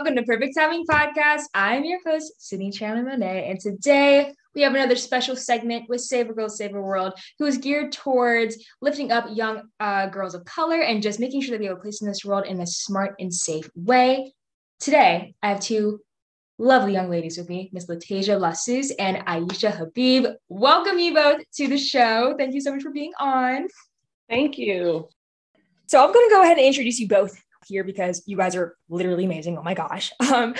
Welcome to Perfect Timing Podcast. I'm your host, Sydney Chandler Monet, and today we have another special segment with Save a Girl, Save a World, who is geared towards lifting up young uh, girls of color and just making sure that they have a place in this world in a smart and safe way. Today, I have two lovely young ladies with me, Miss Latasia Lasus and Aisha Habib. Welcome you both to the show. Thank you so much for being on. Thank you. So I'm going to go ahead and introduce you both here because you guys are literally amazing. Oh my gosh. Um,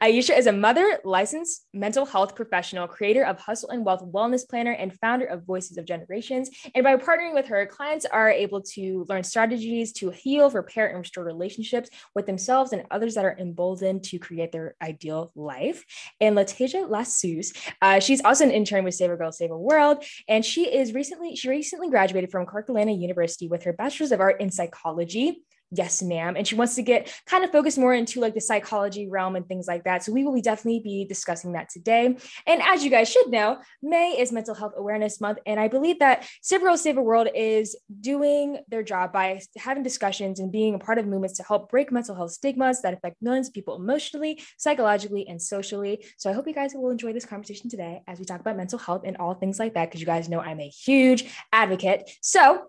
Aisha is a mother, licensed mental health professional, creator of Hustle and Wealth Wellness Planner, and founder of Voices of Generations. And by partnering with her, clients are able to learn strategies to heal, repair, and restore relationships with themselves and others that are emboldened to create their ideal life. And Latasia Lasus, uh, she's also an intern with Save a Girl, Save a World, and she is recently she recently graduated from Atlanta University with her Bachelor's of Art in Psychology yes ma'am. And she wants to get kind of focused more into like the psychology realm and things like that. So we will be definitely be discussing that today. And as you guys should know may is mental health awareness month and i believe that save a save a world is doing their job by having discussions and being a part of movements to help break mental health stigmas that affect millions of people emotionally psychologically and socially. So i hope you guys will enjoy this conversation today as we talk about mental health and all things like that because you guys know i'm a huge advocate. So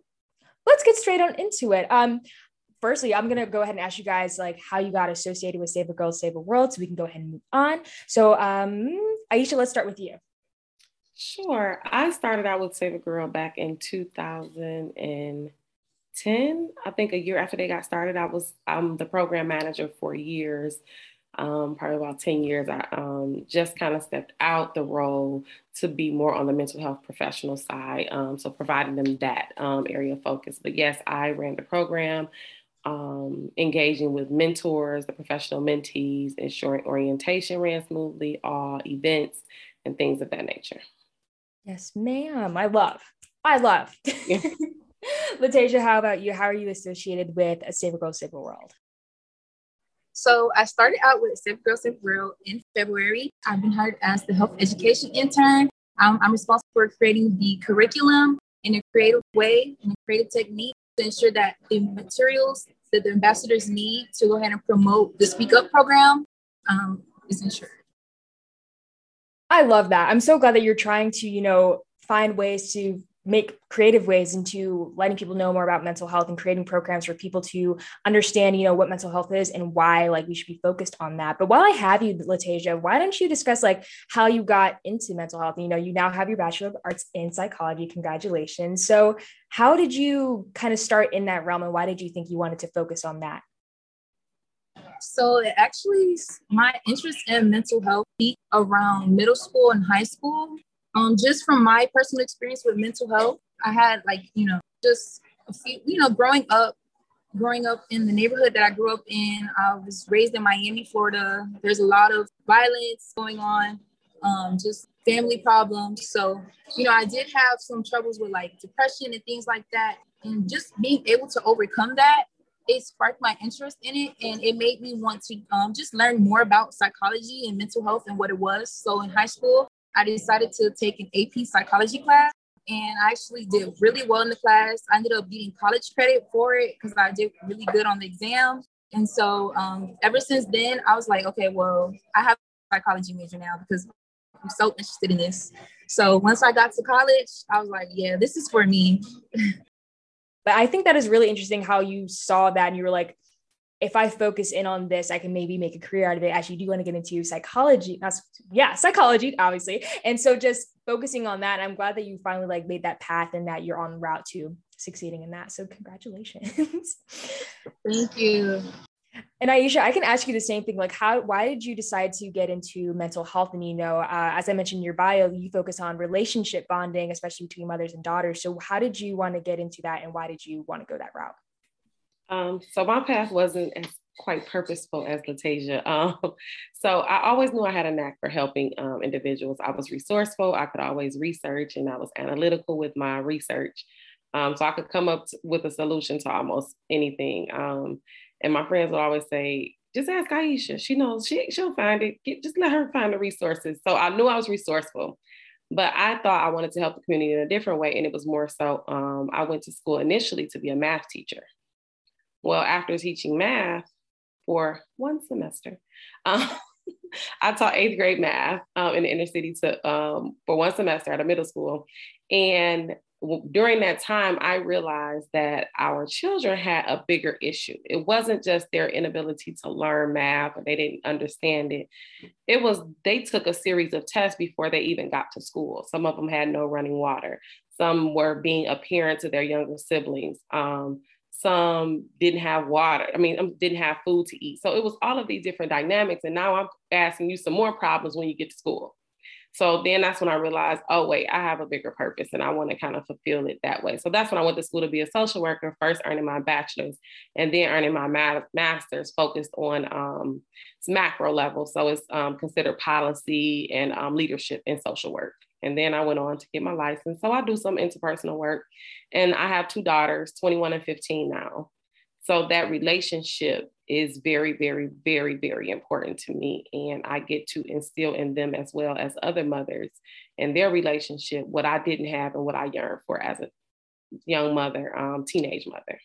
let's get straight on into it. Um firstly, I'm gonna go ahead and ask you guys like how you got associated with Save a Girl, Save a World, so we can go ahead and move on. So, um, Aisha, let's start with you. Sure. I started out with Save a Girl back in 2010. I think a year after they got started, I was I'm the program manager for years. Um, probably about 10 years, I um, just kind of stepped out the role to be more on the mental health professional side. Um, so providing them that um, area of focus. But yes, I ran the program um, engaging with mentors, the professional mentees, ensuring orientation ran smoothly, all events and things of that nature. Yes, ma'am. I love. I love. Yeah. Latasia, how about you? How are you associated with a Save a Girl, Save a World? So I started out with Save a Girl, Save a World in February. I've been hired as the health education intern. Um, I'm responsible for creating the curriculum in a creative way, in a creative technique to ensure that the materials that the ambassadors need to go ahead and promote the Speak Up program um, is ensured. I love that. I'm so glad that you're trying to, you know, find ways to make creative ways into letting people know more about mental health and creating programs for people to understand, you know, what mental health is and why like we should be focused on that. But while I have you, Latasia, why don't you discuss like how you got into mental health? You know, you now have your Bachelor of Arts in Psychology. Congratulations. So how did you kind of start in that realm and why did you think you wanted to focus on that? So it actually, my interest in mental health around middle school and high school. Um, just from my personal experience with mental health, I had like, you know, just a few, you know, growing up, growing up in the neighborhood that I grew up in, I was raised in Miami, Florida. There's a lot of violence going on, um, just family problems. So, you know, I did have some troubles with like depression and things like that. And just being able to overcome that, it sparked my interest in it. And it made me want to um, just learn more about psychology and mental health and what it was. So in high school, I decided to take an AP psychology class and I actually did really well in the class. I ended up getting college credit for it because I did really good on the exam. And so um, ever since then, I was like, okay, well, I have a psychology major now because I'm so interested in this. So once I got to college, I was like, yeah, this is for me. but I think that is really interesting how you saw that and you were like, if I focus in on this, I can maybe make a career out of it. Actually, do you want to get into psychology? That's yeah, psychology, obviously. And so just focusing on that, I'm glad that you finally like made that path and that you're on the route to succeeding in that. So congratulations. Thank you. And Aisha, I can ask you the same thing. Like, how, why did you decide to get into mental health? And, you know, uh, as I mentioned in your bio, you focus on relationship bonding, especially between mothers and daughters. So, how did you want to get into that? And why did you want to go that route? Um, so my path wasn't as quite purposeful as Latasia. Um, so I always knew I had a knack for helping um, individuals. I was resourceful. I could always research, and I was analytical with my research. Um, so I could come up with a solution to almost anything. Um, and my friends would always say, "Just ask Aisha. She knows. She she'll find it. Get, just let her find the resources." So I knew I was resourceful. But I thought I wanted to help the community in a different way. And it was more so um, I went to school initially to be a math teacher. Well, after teaching math for one semester. Um, I taught eighth grade math um, in the inner city to, um, for one semester at a middle school. And during that time, I realized that our children had a bigger issue. It wasn't just their inability to learn math or they didn't understand it. It was they took a series of tests before they even got to school. Some of them had no running water. Some were being a parent to their younger siblings. Um, some didn't have water. I mean, um, didn't have food to eat. So it was all of these different dynamics. And now I'm asking you some more problems when you get to school. So then that's when I realized, oh, wait, I have a bigger purpose and I want to kind of fulfill it that way. So that's when I went to school to be a social worker, first earning my bachelor's and then earning my master's focused on um, macro level. So it's um, considered policy and um, leadership in social work. And then I went on to get my license. So I do some interpersonal work and I have two daughters, 21 and 15 now. So that relationship is very, very, very, very important to me. And I get to instill in them as well as other mothers and their relationship, what I didn't have and what I yearned for as a young mother, um, teenage mother.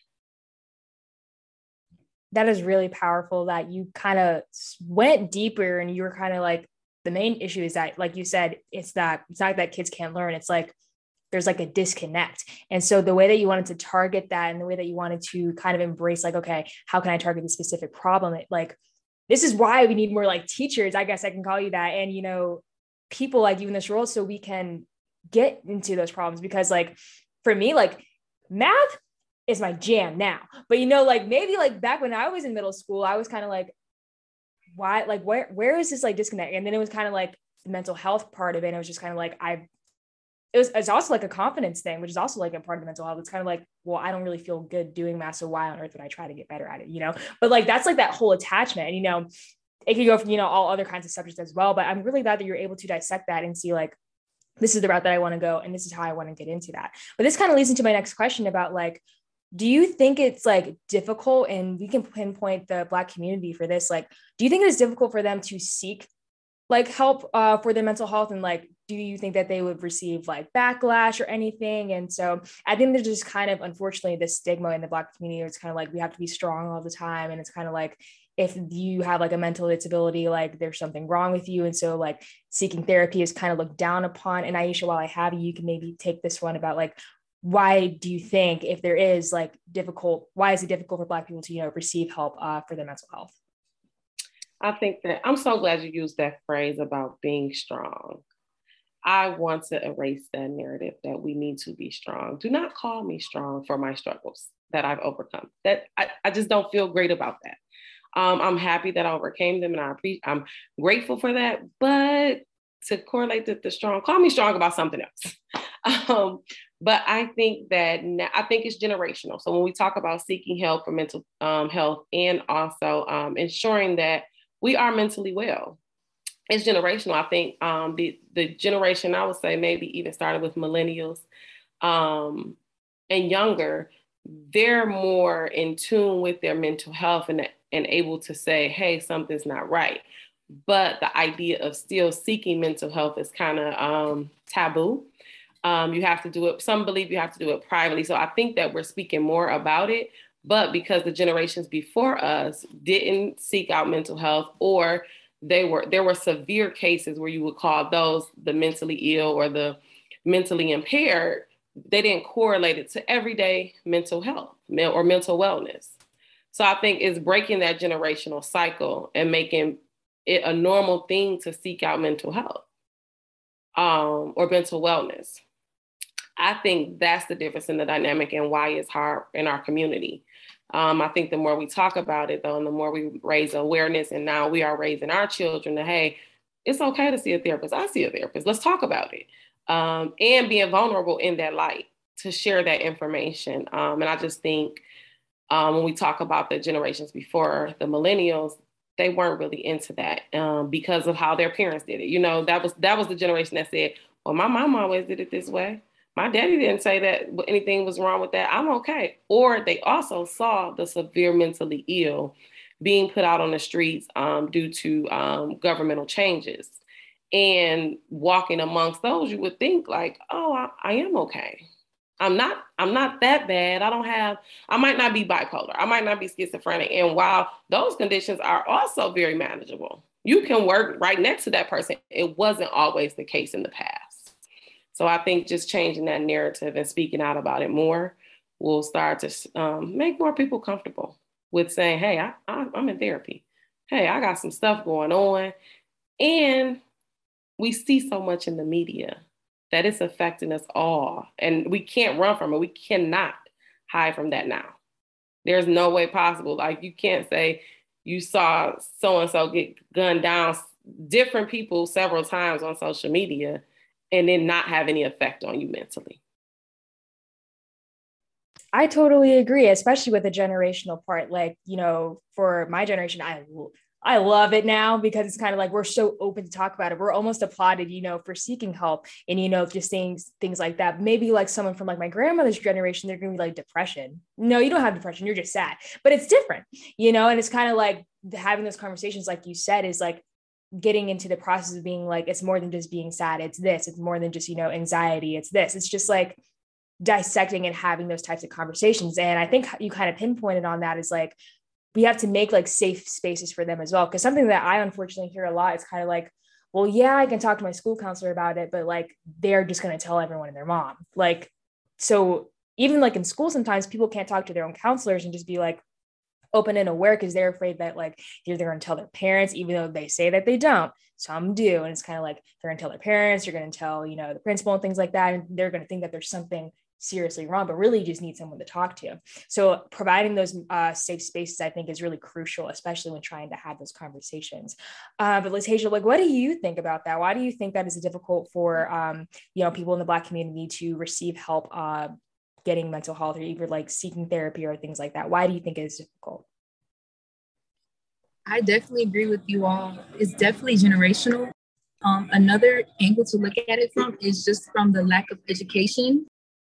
That is really powerful that you kind of went deeper and you were kind of like, the main issue is that, like you said, it's that it's not that kids can't learn. It's like there's like a disconnect. And so the way that you wanted to target that and the way that you wanted to kind of embrace, like, okay, how can I target the specific problem? It, like, this is why we need more like teachers, I guess I can call you that. And, you know, people like you in this role so we can get into those problems because, like, for me, like, math is my jam now. But, you know, like, maybe like back when I was in middle school, I was kind of like, why, like, where, where is this like disconnect? And then it was kind of like, the mental health part of it. And it was just kind of like, I it was it's also like a confidence thing, which is also like a part of the mental health. It's kind of like, well, I don't really feel good doing math, so why on earth would I try to get better at it? You know, but like that's like that whole attachment, and you know, it could go from you know all other kinds of subjects as well. But I'm really glad that you're able to dissect that and see like this is the route that I want to go, and this is how I want to get into that. But this kind of leads into my next question about like do you think it's like difficult and we can pinpoint the black community for this like do you think it's difficult for them to seek like help uh, for their mental health? And like do you think that they would receive like backlash or anything? And so i think there's just kind of unfortunately this stigma in the black community it's kind of like we have to be strong all the time. And it's kind of like if you have like a mental disability like there's something wrong with you. And so like seeking therapy is kind of looked down upon. And aisha while i have you you can maybe take this one about like why do you think if there is like difficult why is it difficult for black people to you know receive help uh, for their mental health I think that I'm so glad you used that phrase about being strong. I want to erase that narrative that we need to be strong. Do not call me strong for my struggles that I've overcome. That I, I just don't feel great about that. Um, I'm happy that I overcame them and I appreciate I'm grateful for that. But to correlate the, the strong, call me strong about something else. um, but I think that now, I think it's generational. So when we talk about seeking help for mental um, health and also um, ensuring that we are mentally well. It's generational. I think um, the the generation I would say maybe even started with millennials um, and younger. They're more in tune with their mental health and and able to say, "Hey, something's not right." But the idea of still seeking mental health is kind of um, taboo. Um, you have to do it. Some believe you have to do it privately. So I think that we're speaking more about it, but because the generations before us didn't seek out mental health or they were there were severe cases where you would call those the mentally ill or the mentally impaired they didn't correlate it to everyday mental health or mental wellness so i think it's breaking that generational cycle and making it a normal thing to seek out mental health um, or mental wellness i think that's the difference in the dynamic and why it's hard in our community um, I think the more we talk about it, though, and the more we raise awareness, and now we are raising our children to, hey, it's okay to see a therapist. I see a therapist. Let's talk about it. Um, and being vulnerable in that light to share that information. Um, and I just think um, when we talk about the generations before the millennials, they weren't really into that um, because of how their parents did it. You know, that was that was the generation that said, "Well, my mom always did it this way." My daddy didn't say that anything was wrong with that. I'm okay. Or they also saw the severe mentally ill being put out on the streets um, due to um, governmental changes. And walking amongst those, you would think like, oh, I, I am okay. I'm not I'm not that bad. I don't have I might not be bipolar. I might not be schizophrenic. And while those conditions are also very manageable, you can work right next to that person. It wasn't always the case in the past. So I think just changing that narrative and speaking out about it more will start to um, make more people comfortable with saying, "Hey, I, I, I'm in therapy. Hey, I got some stuff going on," and we see so much in the media that it's affecting us all. And we can't run from it. We cannot hide from that now. There's no way possible. Like you can't say you saw so and so get gunned down, different people several times on social media, and then not have any effect on you mentally. I totally agree, especially with the generational part. Like, you know, for my generation, I I love it now because it's kind of like we're so open to talk about it. We're almost applauded, you know, for seeking help and you know, just saying things like that. Maybe like someone from like my grandmother's generation, they're gonna be like depression. No, you don't have depression, you're just sad. But it's different, you know, and it's kind of like having those conversations, like you said, is like getting into the process of being like, it's more than just being sad, it's this, it's more than just, you know, anxiety, it's this. It's just like dissecting and having those types of conversations. And I think you kind of pinpointed on that is like we have to make like safe spaces for them as well. Cause something that I unfortunately hear a lot is kind of like, well, yeah, I can talk to my school counselor about it, but like they're just going to tell everyone and their mom. Like, so even like in school, sometimes people can't talk to their own counselors and just be like open and aware because they're afraid that like either they're going to tell their parents, even though they say that they don't. Some do. And it's kind of like they're going to tell their parents, you're going to tell, you know, the principal and things like that. And they're going to think that there's something seriously wrong, but really you just need someone to talk to. So providing those uh, safe spaces, I think, is really crucial, especially when trying to have those conversations. Uh, but Latasia, like, what do you think about that? Why do you think that is difficult for um, you know people in the Black community to receive help uh, getting mental health or even like seeking therapy or things like that? Why do you think it is difficult? I definitely agree with you all. It's definitely generational. Um, another angle to look at it from is just from the lack of education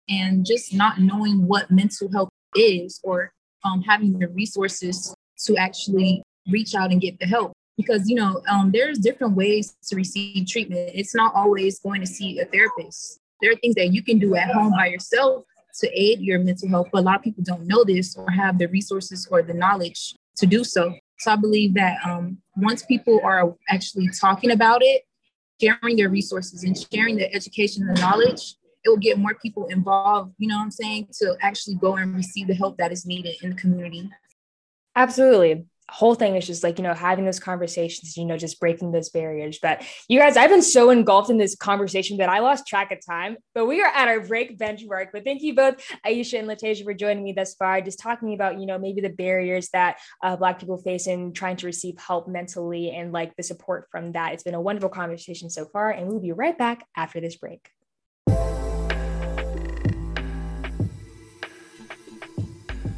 and just not knowing what mental health is or um, having the resources to actually reach out and get the help because you know um, there's different ways to receive treatment it's not always going to see a therapist there are things that you can do at home by yourself to aid your mental health but a lot of people don't know this or have the resources or the knowledge to do so so i believe that um, once people are actually talking about it sharing their resources and sharing the education and knowledge it will get more people involved, you know what I'm saying, to actually go and receive the help that is needed in the community. Absolutely. Whole thing is just like, you know, having those conversations, you know, just breaking those barriers. But you guys, I've been so engulfed in this conversation that I lost track of time. But we are at our break benchmark. But thank you both, Aisha and Latasia, for joining me thus far, just talking about, you know, maybe the barriers that uh, Black people face in trying to receive help mentally and like the support from that. It's been a wonderful conversation so far. And we'll be right back after this break.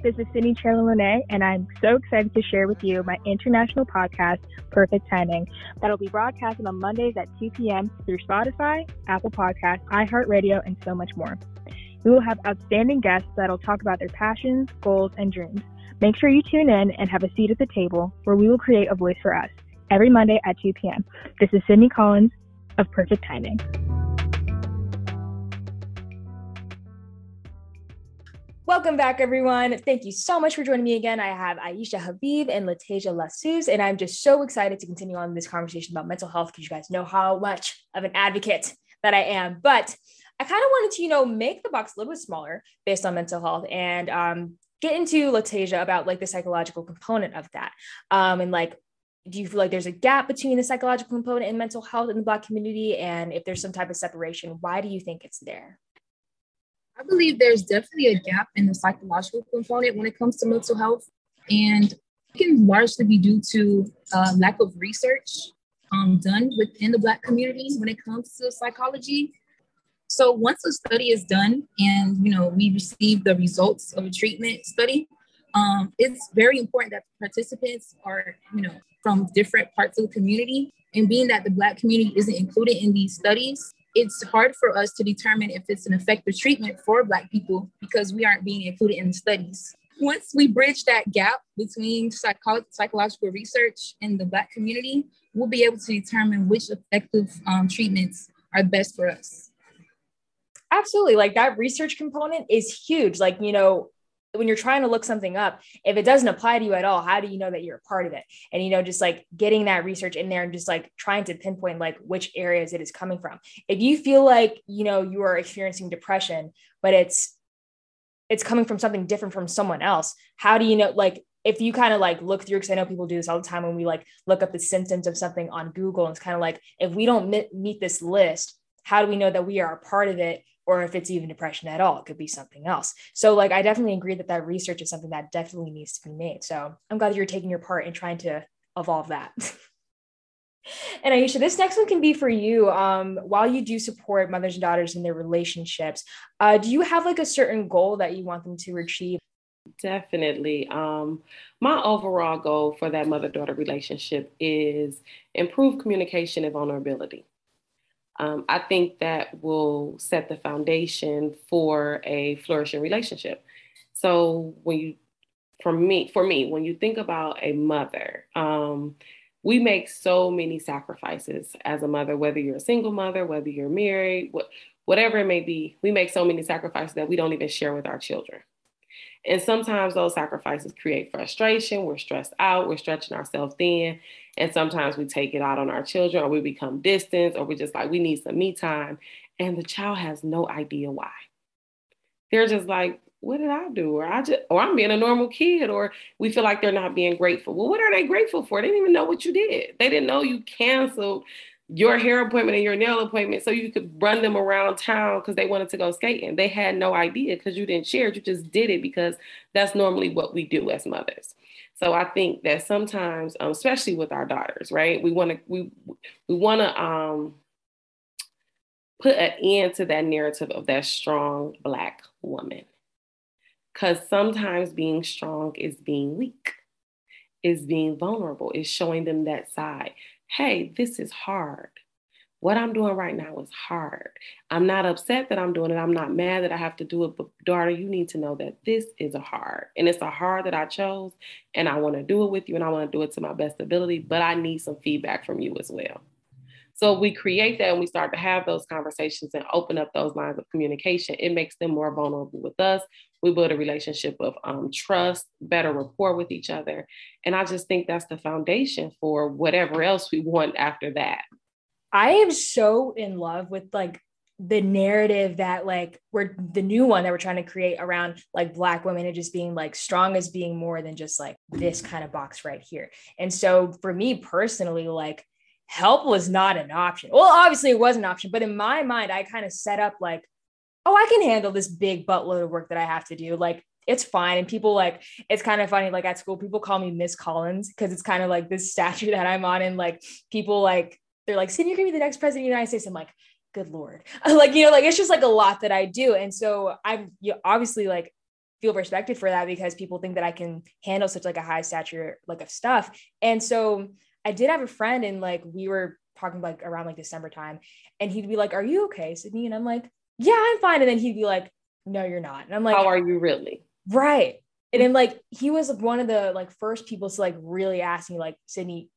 This is Sydney Chandler and I'm so excited to share with you my international podcast, Perfect Timing, that'll be broadcasted on Mondays at 2 p.m. through Spotify, Apple Podcasts, iHeartRadio, and so much more. We will have outstanding guests that'll talk about their passions, goals, and dreams. Make sure you tune in and have a seat at the table where we will create a voice for us every Monday at 2 p.m. This is Sydney Collins of Perfect Timing. Welcome back, everyone. Thank you so much for joining me again. I have Aisha Habib and Latasia Lasuz, and I'm just so excited to continue on this conversation about mental health because you guys know how much of an advocate that I am. But I kind of wanted to, you know, make the box a little bit smaller based on mental health and um, get into Latasia about like the psychological component of that. Um, and like, do you feel like there's a gap between the psychological component and mental health in the Black community? And if there's some type of separation, why do you think it's there? I believe there's definitely a gap in the psychological component when it comes to mental health. And it can largely be due to uh, lack of research um, done within the Black community when it comes to psychology. So once a study is done and you know we receive the results of a treatment study, um, it's very important that participants are you know from different parts of the community. And being that the Black community isn't included in these studies, it's hard for us to determine if it's an effective treatment for Black people because we aren't being included in the studies. Once we bridge that gap between psycho- psychological research and the Black community, we'll be able to determine which effective um, treatments are best for us. Absolutely. Like that research component is huge. Like, you know, when you're trying to look something up, if it doesn't apply to you at all, how do you know that you're a part of it? And, you know, just like getting that research in there and just like trying to pinpoint like which areas it is coming from. If you feel like, you know, you are experiencing depression, but it's, it's coming from something different from someone else. How do you know, like, if you kind of like look through, because I know people do this all the time when we like look up the symptoms of something on Google, and it's kind of like, if we don't meet, this list, how do we know that we are a part of it or if it's even depression at all. It could be something else. So, like, I definitely agree that that research is something that definitely needs to be made. So, I'm glad you're taking your part in trying to evolve that. and Aisha, this next one can be for you. Um, while you do support mothers and daughters in their relationships, uh, do you have like a certain goal that you want them to achieve? Definitely. Um, my overall goal for that mother daughter relationship is improve communication and vulnerability um, I think that will set the foundation for a flourishing relationship. So when you, for me, for me, when you think about a mother, um, we make so many sacrifices as a mother, whether you're a single mother, whether you're married, what, whatever it may be, we make so many sacrifices that we don't even share with our children. And sometimes those sacrifices create frustration. We're stressed out, we're stretching ourselves thin. And sometimes we take it out on our children or we become distant or we're just like, we need some me time. And the child has no idea why. They're just like, what did I do? Or I just, or I'm being a normal kid, or we feel like they're not being grateful. Well, what are they grateful for? They didn't even know what you did. They didn't know you canceled your hair appointment and your nail appointment so you could run them around town because they wanted to go skating. They had no idea because you didn't share it. You just did it because that's normally what we do as mothers. So I think that sometimes, um, especially with our daughters, right, we want to we we want to um, put an end to that narrative of that strong black woman, because sometimes being strong is being weak, is being vulnerable, is showing them that side hey, this is hard. What I'm doing right now is hard. I'm not upset that I'm doing it. I'm not mad that I have to do it. But, daughter, you need to know that this is a hard. And it's a hard that I chose. And I want to do it with you and I want to do it to my best ability. But I need some feedback from you as well. So we create that and we start to have those conversations and open up those lines of communication. It makes them more vulnerable with us. We build a relationship of um, trust, better rapport with each other. And I just think that's the foundation for whatever else we want after that. I am so in love with like the narrative that like we're the new one that we're trying to create around like black women and just being like strong as being more than just like this kind of box right here. And so for me personally, like help was not an option. Well, obviously it was an option, but in my mind, I kind of set up like, oh, I can handle this big buttload of work that I have to do. Like, it's fine. And people like, it's kind of funny. Like at school, people call me Miss Collins because it's kind of like this statue that I'm on. And like, people like, they're like, Sydney, you're gonna be the next president of the United States. I'm like, good Lord. like, you know, like, it's just like a lot that I do. And so I'm you know, obviously like, feel respected for that because people think that I can handle such like a high stature like of stuff. And so I did have a friend and like we were talking like around like December time and he'd be like, Are you okay, Sydney? And I'm like, Yeah, I'm fine. And then he'd be like, No, you're not. And I'm like, How are you really? Right. And then like he was one of the like first people to like really ask me, like, Sydney,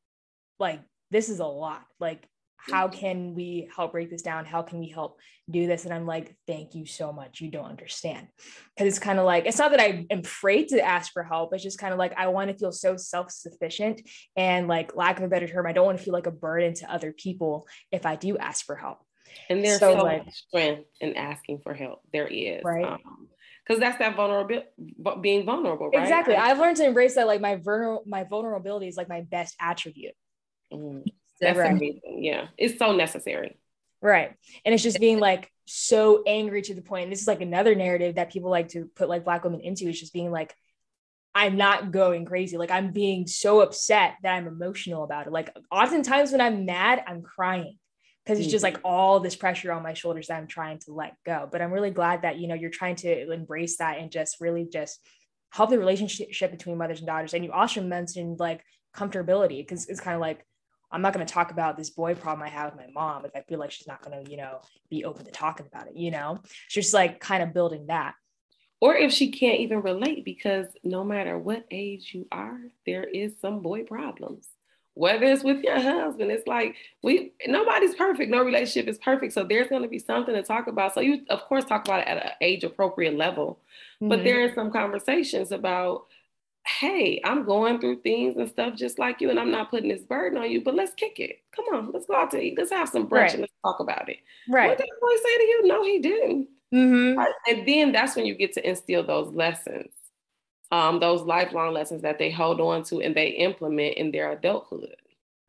like, this is a lot. Like, how can we help break this down? How can we help do this? And i'm like thank you so much. You don't understand. Because it's kind of like it's not that i am afraid to ask for help. It's just kind of like i want to feel so self-sufficient and like lack of a better term i don't want to feel like a burden to other people if i do ask for help. And there's so, so like, much strength in asking for help. There is. Right. Um, because that's that vulnerable being vulnerable right? Exactly. I've learned to embrace that like my vulner- my vulnerability is like my best attribute. Mm, that's right. amazing yeah it's so necessary right and it's just being like so angry to the point. and this is like another narrative that people like to put like black women into is just being like i'm not going crazy like i'm being so upset that i'm emotional about it like oftentimes when i'm mad i'm crying because it's just like mm-hmm. all this pressure on my shoulders that I'm trying to let go. But I'm really glad that you know you're trying to embrace that and just really just help the relationship between mothers and daughters. And you also mentioned like comfortability because it's kind of like I'm not going to talk about this boy problem I have with my mom if I feel like she's not going to you know be open to talking about it. You know, she's just like kind of building that. Or if she can't even relate, because no matter what age you are, there is some boy problems whether it's with your husband it's like we nobody's perfect no relationship is perfect so there's going to be something to talk about so you of course talk about it at an age appropriate level mm-hmm. but there are some conversations about hey i'm going through things and stuff just like you and i'm not putting this burden on you but let's kick it come on let's go out to eat let's have some brunch right. and let's talk about it right what did the boy say to you no he didn't mm-hmm. and then that's when you get to instill those lessons um, those lifelong lessons that they hold on to and they implement in their adulthood.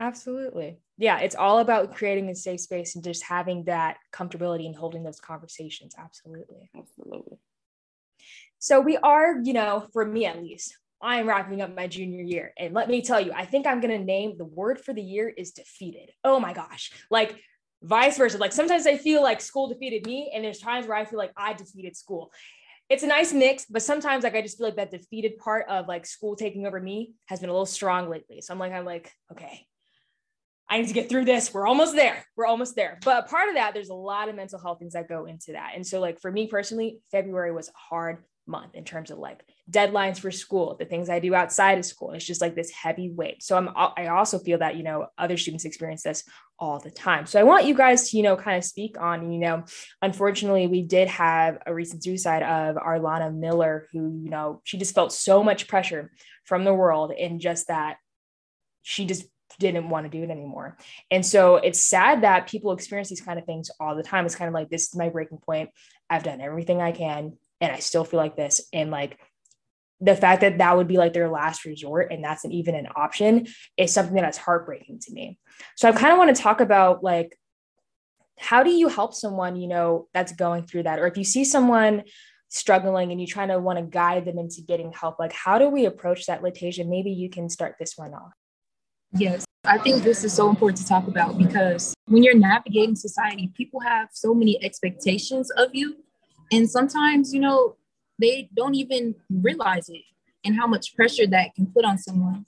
Absolutely. Yeah, it's all about creating a safe space and just having that comfortability and holding those conversations. Absolutely. Absolutely. So we are, you know, for me at least, I'm wrapping up my junior year. And let me tell you, I think I'm going to name the word for the year is defeated. Oh my gosh. Like vice versa. Like sometimes I feel like school defeated me, and there's times where I feel like I defeated school it's a nice mix, but sometimes like I just feel like that defeated part of like school taking over me has been a little strong lately. So I'm like, I'm like, okay, I need to get through this. We're almost there. We're almost there. But a part of that, there's a lot of mental health things that go into that. And so, like for me personally, February was hard month in terms of like deadlines for school, the things I do outside of school. It's just like this heavy weight. So I'm I also feel that, you know, other students experience this all the time. So I want you guys to, you know, kind of speak on, you know, unfortunately we did have a recent suicide of Arlana Miller who, you know, she just felt so much pressure from the world and just that she just didn't want to do it anymore. And so it's sad that people experience these kind of things all the time. It's kind of like this is my breaking point. I've done everything I can and I still feel like this. And like the fact that that would be like their last resort and that's an, even an option is something that is heartbreaking to me. So I kind of want to talk about like, how do you help someone, you know, that's going through that? Or if you see someone struggling and you trying to want to guide them into getting help, like how do we approach that, Latasia? Maybe you can start this one off. Yes, I think this is so important to talk about because when you're navigating society, people have so many expectations of you and sometimes, you know, they don't even realize it and how much pressure that can put on someone.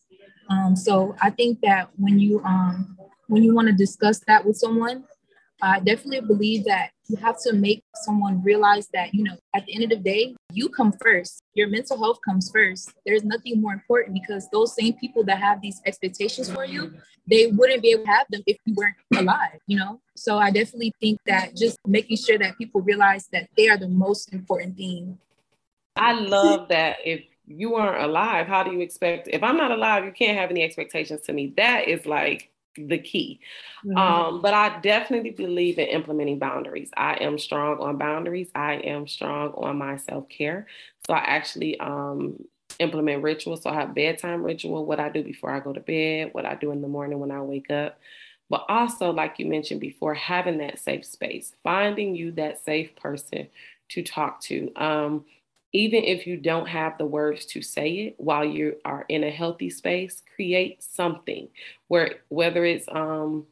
Um, so I think that when you um, when you want to discuss that with someone, I definitely believe that you have to make someone realize that, you know, at the end of the day, you come first. Your mental health comes first. There's nothing more important because those same people that have these expectations for you, they wouldn't be able to have them if you weren't alive, you know? So I definitely think that just making sure that people realize that they are the most important thing. I love that if you aren't alive, how do you expect if I'm not alive, you can't have any expectations to me. That is like the key. Mm-hmm. Um, but I definitely believe in implementing boundaries. I am strong on boundaries. I am strong on my self care. So I actually um, implement rituals. So I have bedtime ritual, what I do before I go to bed, what I do in the morning when I wake up. But also, like you mentioned before, having that safe space, finding you that safe person to talk to. Um, even if you don't have the words to say it while you are in a healthy space create something where whether it's um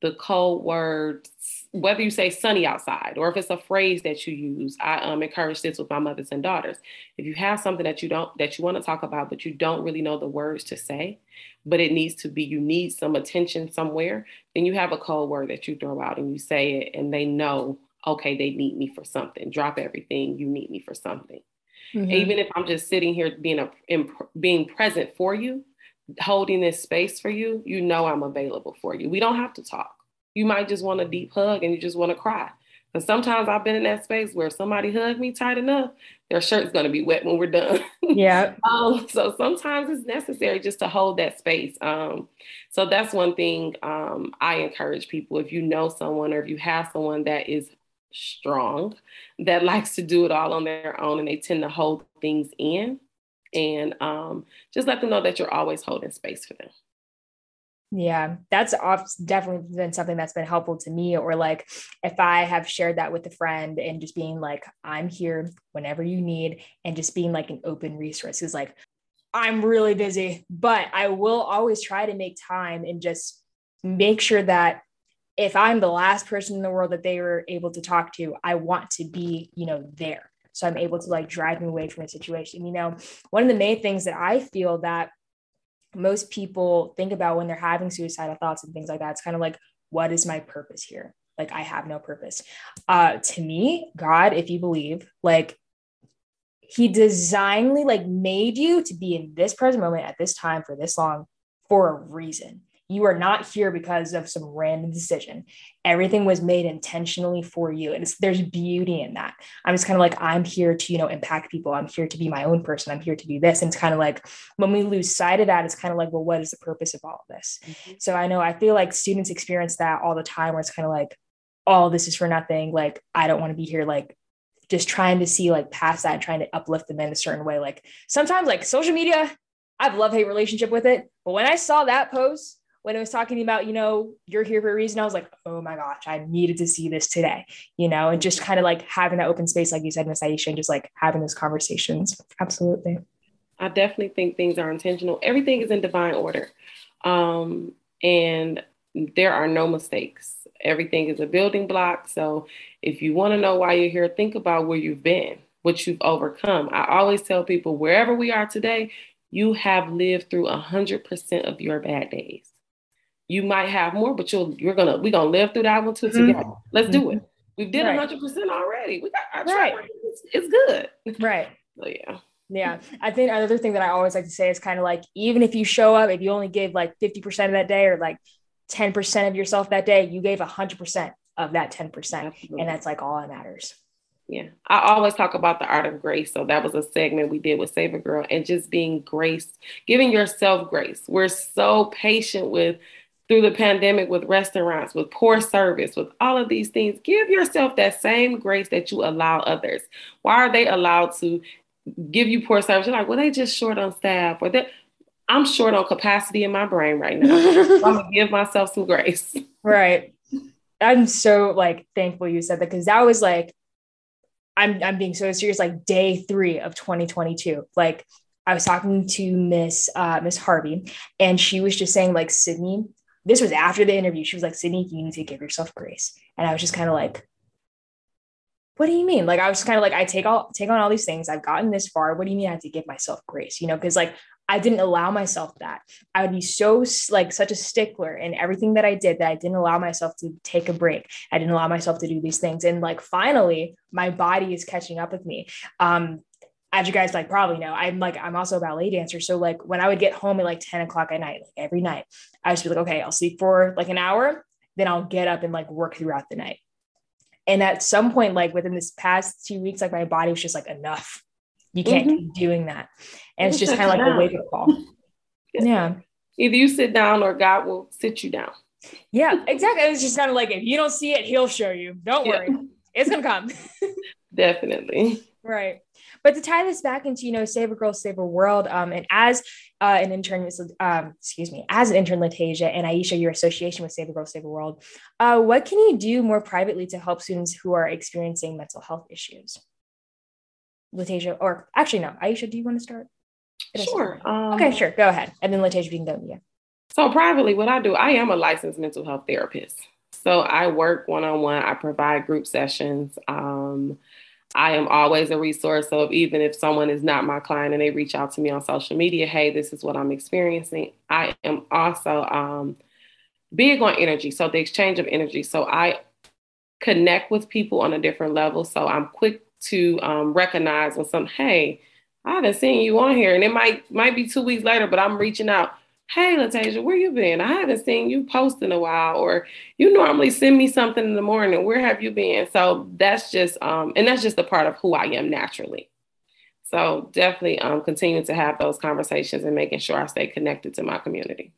the cold words whether you say sunny outside or if it's a phrase that you use i um, encourage this with my mothers and daughters if you have something that you don't that you want to talk about but you don't really know the words to say but it needs to be you need some attention somewhere then you have a cold word that you throw out and you say it and they know okay, they need me for something. Drop everything. You need me for something. Mm-hmm. Even if I'm just sitting here being a in, being present for you, holding this space for you, you know I'm available for you. We don't have to talk. You might just want a deep hug and you just want to cry. And sometimes I've been in that space where somebody hugged me tight enough, their shirt's going to be wet when we're done. Yeah. um, so sometimes it's necessary just to hold that space. Um, so that's one thing um, I encourage people. If you know someone or if you have someone that is strong, that likes to do it all on their own and they tend to hold things in, and um, just let them know that you're always holding space for them. Yeah, that's definitely been something that's been helpful to me. Or like if I have shared that with a friend and just being like, I'm here whenever you need, and just being like an open resource is like, I'm really busy, but I will always try to make time and just make sure that if I'm the last person in the world that they were able to talk to, I want to be, you know, there. So I'm able to like drive me away from a situation. You know, one of the main things that I feel that most people think about when they're having suicidal thoughts and things like that. It's kind of like, what is my purpose here? Like, I have no purpose. Uh, to me, God, if you believe, like, He designedly like made you to be in this present moment at this time for this long for a reason. You are not here because of some random decision. Everything was made intentionally for you. And there's beauty in that. I'm just kind of like, I'm here to, you know, impact people. I'm here to be my own person. I'm here to do this. And it's kind of like when we lose sight of that, it's kind of like, well, what is the purpose of all of this? Mm-hmm. So I know I feel like students experience that all the time where it's kind of like, oh, this is for nothing. Like, I don't want to be here. Like, just trying to see like past that and trying to uplift them in a certain way. Like sometimes like social media, I have a love hate relationship with it. But when I saw that post, when it was talking about, you know, you're here for a reason, I was like, oh my gosh, I needed to see this today, you know, and just kind of like having that open space, like you said, Miss Aisha, and just like having those conversations. Absolutely. I definitely think things are intentional. Everything is in divine order. Um, and there are no mistakes. Everything is a building block. So if you want to know why you're here, think about where you've been, what you've overcome. I always tell people wherever we are today, you have lived through 100% of your bad days you might have more, but you'll you're gonna we're gonna live through that one too mm-hmm. together. Let's do it. We did hundred percent already. We got our right. It's, it's good. Right. So yeah. Yeah. I think another thing that I always like to say is kind of like even if you show up, if you only give like 50% of that day or like 10% of yourself that day, you gave 100% of that 10%. Absolutely. And that's like all that matters. Yeah. I always talk about the art of grace. So that was a segment we did with Save a Girl and just being grace, giving yourself grace. We're so patient with through the pandemic with restaurants, with poor service, with all of these things. Give yourself that same grace that you allow others. Why are they allowed to give you poor service? You're like, well, they just short on staff, or that I'm short on capacity in my brain right now. I'm gonna give myself some grace. Right. I'm so like thankful you said that because that was like, I'm I'm being so serious. Like day three of 2022, like. I was talking to Miss uh, Miss Harvey, and she was just saying like Sydney, this was after the interview. She was like, Sydney, you need to give yourself grace. And I was just kind of like, what do you mean? Like, I was kind of like, I take all take on all these things. I've gotten this far. What do you mean I have to give myself grace? You know, because like I didn't allow myself that. I would be so like such a stickler in everything that I did that I didn't allow myself to take a break. I didn't allow myself to do these things. And like finally, my body is catching up with me. Um, as you guys like probably know, I'm like I'm also a ballet dancer. So like when I would get home at like 10 o'clock at night, like every night, I just be like, okay, I'll sleep for like an hour, then I'll get up and like work throughout the night. And at some point, like within this past two weeks, like my body was just like enough. You can't mm-hmm. keep doing that. And it's just kind of like a wake up call. yeah. Either you sit down or God will sit you down. Yeah, exactly. It's just kind of like if you don't see it, he'll show you. Don't yeah. worry. It's gonna come. Definitely. Right. But to tie this back into, you know, Save a Girl, Save a World, um, and as uh, an intern, um, excuse me, as an intern, Latasia and Aisha, your association with Save a Girl, Save a World, uh, what can you do more privately to help students who are experiencing mental health issues? Latasia, or actually, no, Aisha, do you want to start? Sure. Um, okay, sure. Go ahead. And then Latasia, you can go. Yeah. So privately, what I do, I am a licensed mental health therapist. So I work one on one. I provide group sessions. Um, I am always a resource. So even if someone is not my client and they reach out to me on social media, hey, this is what I'm experiencing. I am also um, big on energy. So the exchange of energy. So I connect with people on a different level. So I'm quick to um, recognize when some, hey, I haven't seen you on here, and it might might be two weeks later, but I'm reaching out. Hey Latasia, where you been? I haven't seen you post in a while, or you normally send me something in the morning. Where have you been? So that's just um, and that's just a part of who I am naturally. So definitely um continuing to have those conversations and making sure I stay connected to my community.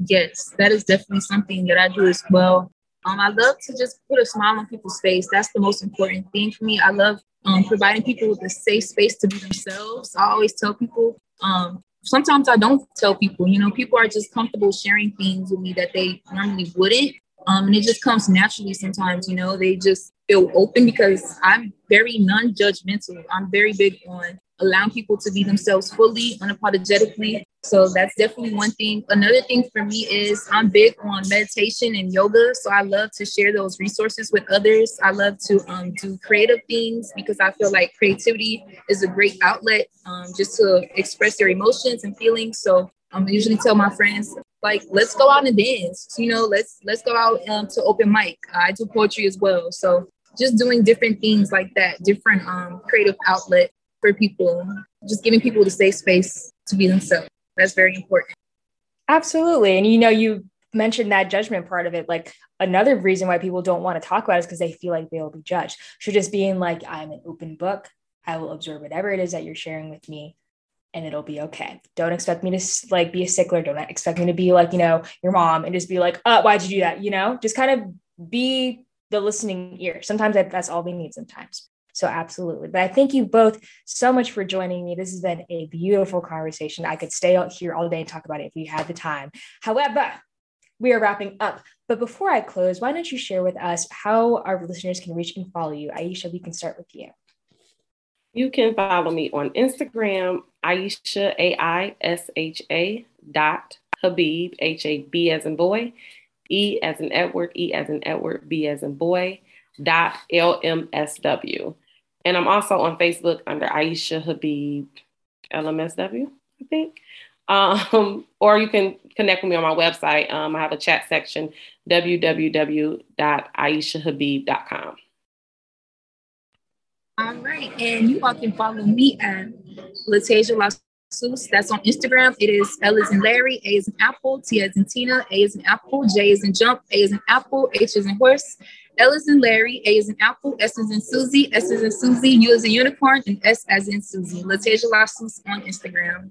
Yes, that is definitely something that I do as well. Um, I love to just put a smile on people's face. That's the most important thing for me. I love um, providing people with a safe space to be themselves. I always tell people um, sometimes I don't tell people, you know, people are just comfortable sharing things with me that they normally wouldn't. Um, and it just comes naturally sometimes, you know, they just feel open because I'm very non judgmental. I'm very big on allowing people to be themselves fully, unapologetically. So that's definitely one thing. Another thing for me is I'm big on meditation and yoga. So I love to share those resources with others. I love to um, do creative things because I feel like creativity is a great outlet um, just to express your emotions and feelings. So um, I usually tell my friends, like, let's go out and dance. You know, let's let's go out um, to open mic. I do poetry as well. So just doing different things like that, different um, creative outlet for people, just giving people the safe space to be themselves. That's very important. Absolutely. And you know, you mentioned that judgment part of it. Like another reason why people don't want to talk about it is because they feel like they will be judged. So just being like, I'm an open book, I will absorb whatever it is that you're sharing with me and it'll be okay. Don't expect me to like be a stickler. Don't expect me to be like, you know, your mom and just be like, uh, why'd you do that? You know, just kind of be the listening ear. Sometimes that's all we need sometimes. So, absolutely. But I thank you both so much for joining me. This has been a beautiful conversation. I could stay out here all day and talk about it if we had the time. However, we are wrapping up. But before I close, why don't you share with us how our listeners can reach and follow you? Aisha, we can start with you. You can follow me on Instagram, Aisha, A I S H A dot Habeeb, H A B as in boy, E as in Edward, E as in Edward, B as in boy, dot L M S W. And I'm also on Facebook under Aisha Habeeb LMSW, I think. Um, or you can connect with me on my website. Um, I have a chat section, www.aishahabeeb.com. All right. And you all can follow me at Latajah Lassus. That's on Instagram. It is L is in Larry, A is in Apple, T is in Tina, A is in Apple, J is in Jump, A is in Apple, H is in Horse, L is in Larry, A is in Apple, S is in Susie, S is in Susie, U is a unicorn, and S as in Susie. Latajah Lassus on Instagram.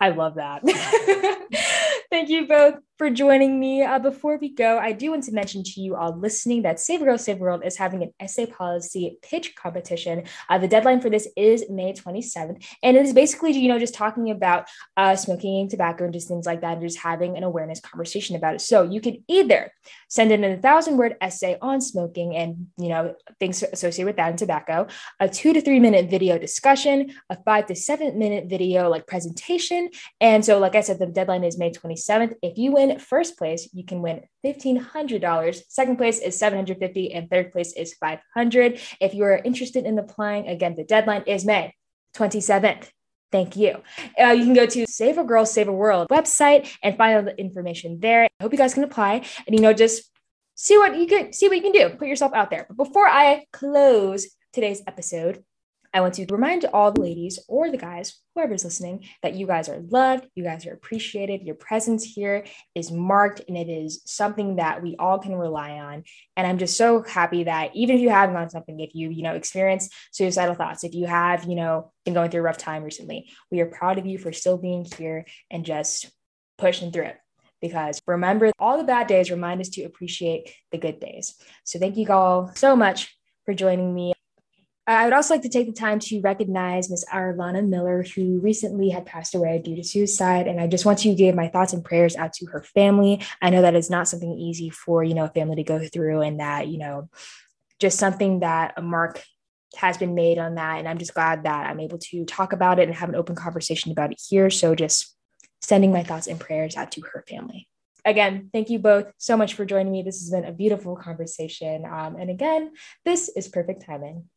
I love that. Thank you both for joining me. Uh, before we go, I do want to mention to you all listening that Save Girl, Save World is having an essay policy pitch competition. Uh, the deadline for this is May 27th. And it is basically, you know, just talking about uh, smoking and tobacco and just things like that, and just having an awareness conversation about it. So you can either send in a thousand word essay on smoking and, you know, things associated with that and tobacco, a two to three minute video discussion, a five to seven minute video like presentation. And so, like I said, the deadline is May 27th. If you win first place, you can win $1,500. Second place is $750, and third place is $500. If you are interested in applying, again, the deadline is May 27th. Thank you. Uh, you can go to Save a Girl, Save a World website and find all the information there. I hope you guys can apply and, you know, just see what you can see what you can do. Put yourself out there. But before I close today's episode, I want to remind all the ladies or the guys, whoever's listening, that you guys are loved, you guys are appreciated. Your presence here is marked and it is something that we all can rely on. And I'm just so happy that even if you have gone something, if you, you know, experience suicidal thoughts, if you have, you know, been going through a rough time recently, we are proud of you for still being here and just pushing through it because remember all the bad days remind us to appreciate the good days. So thank you all so much for joining me. I would also like to take the time to recognize Miss Arlana Miller, who recently had passed away due to suicide. And I just want to give my thoughts and prayers out to her family. I know that is not something easy for, you know, a family to go through and that, you know, just something that a mark has been made on that. And I'm just glad that I'm able to talk about it and have an open conversation about it here. So just sending my thoughts and prayers out to her family. Again, thank you both so much for joining me. This has been a beautiful conversation. Um, and again, this is perfect timing.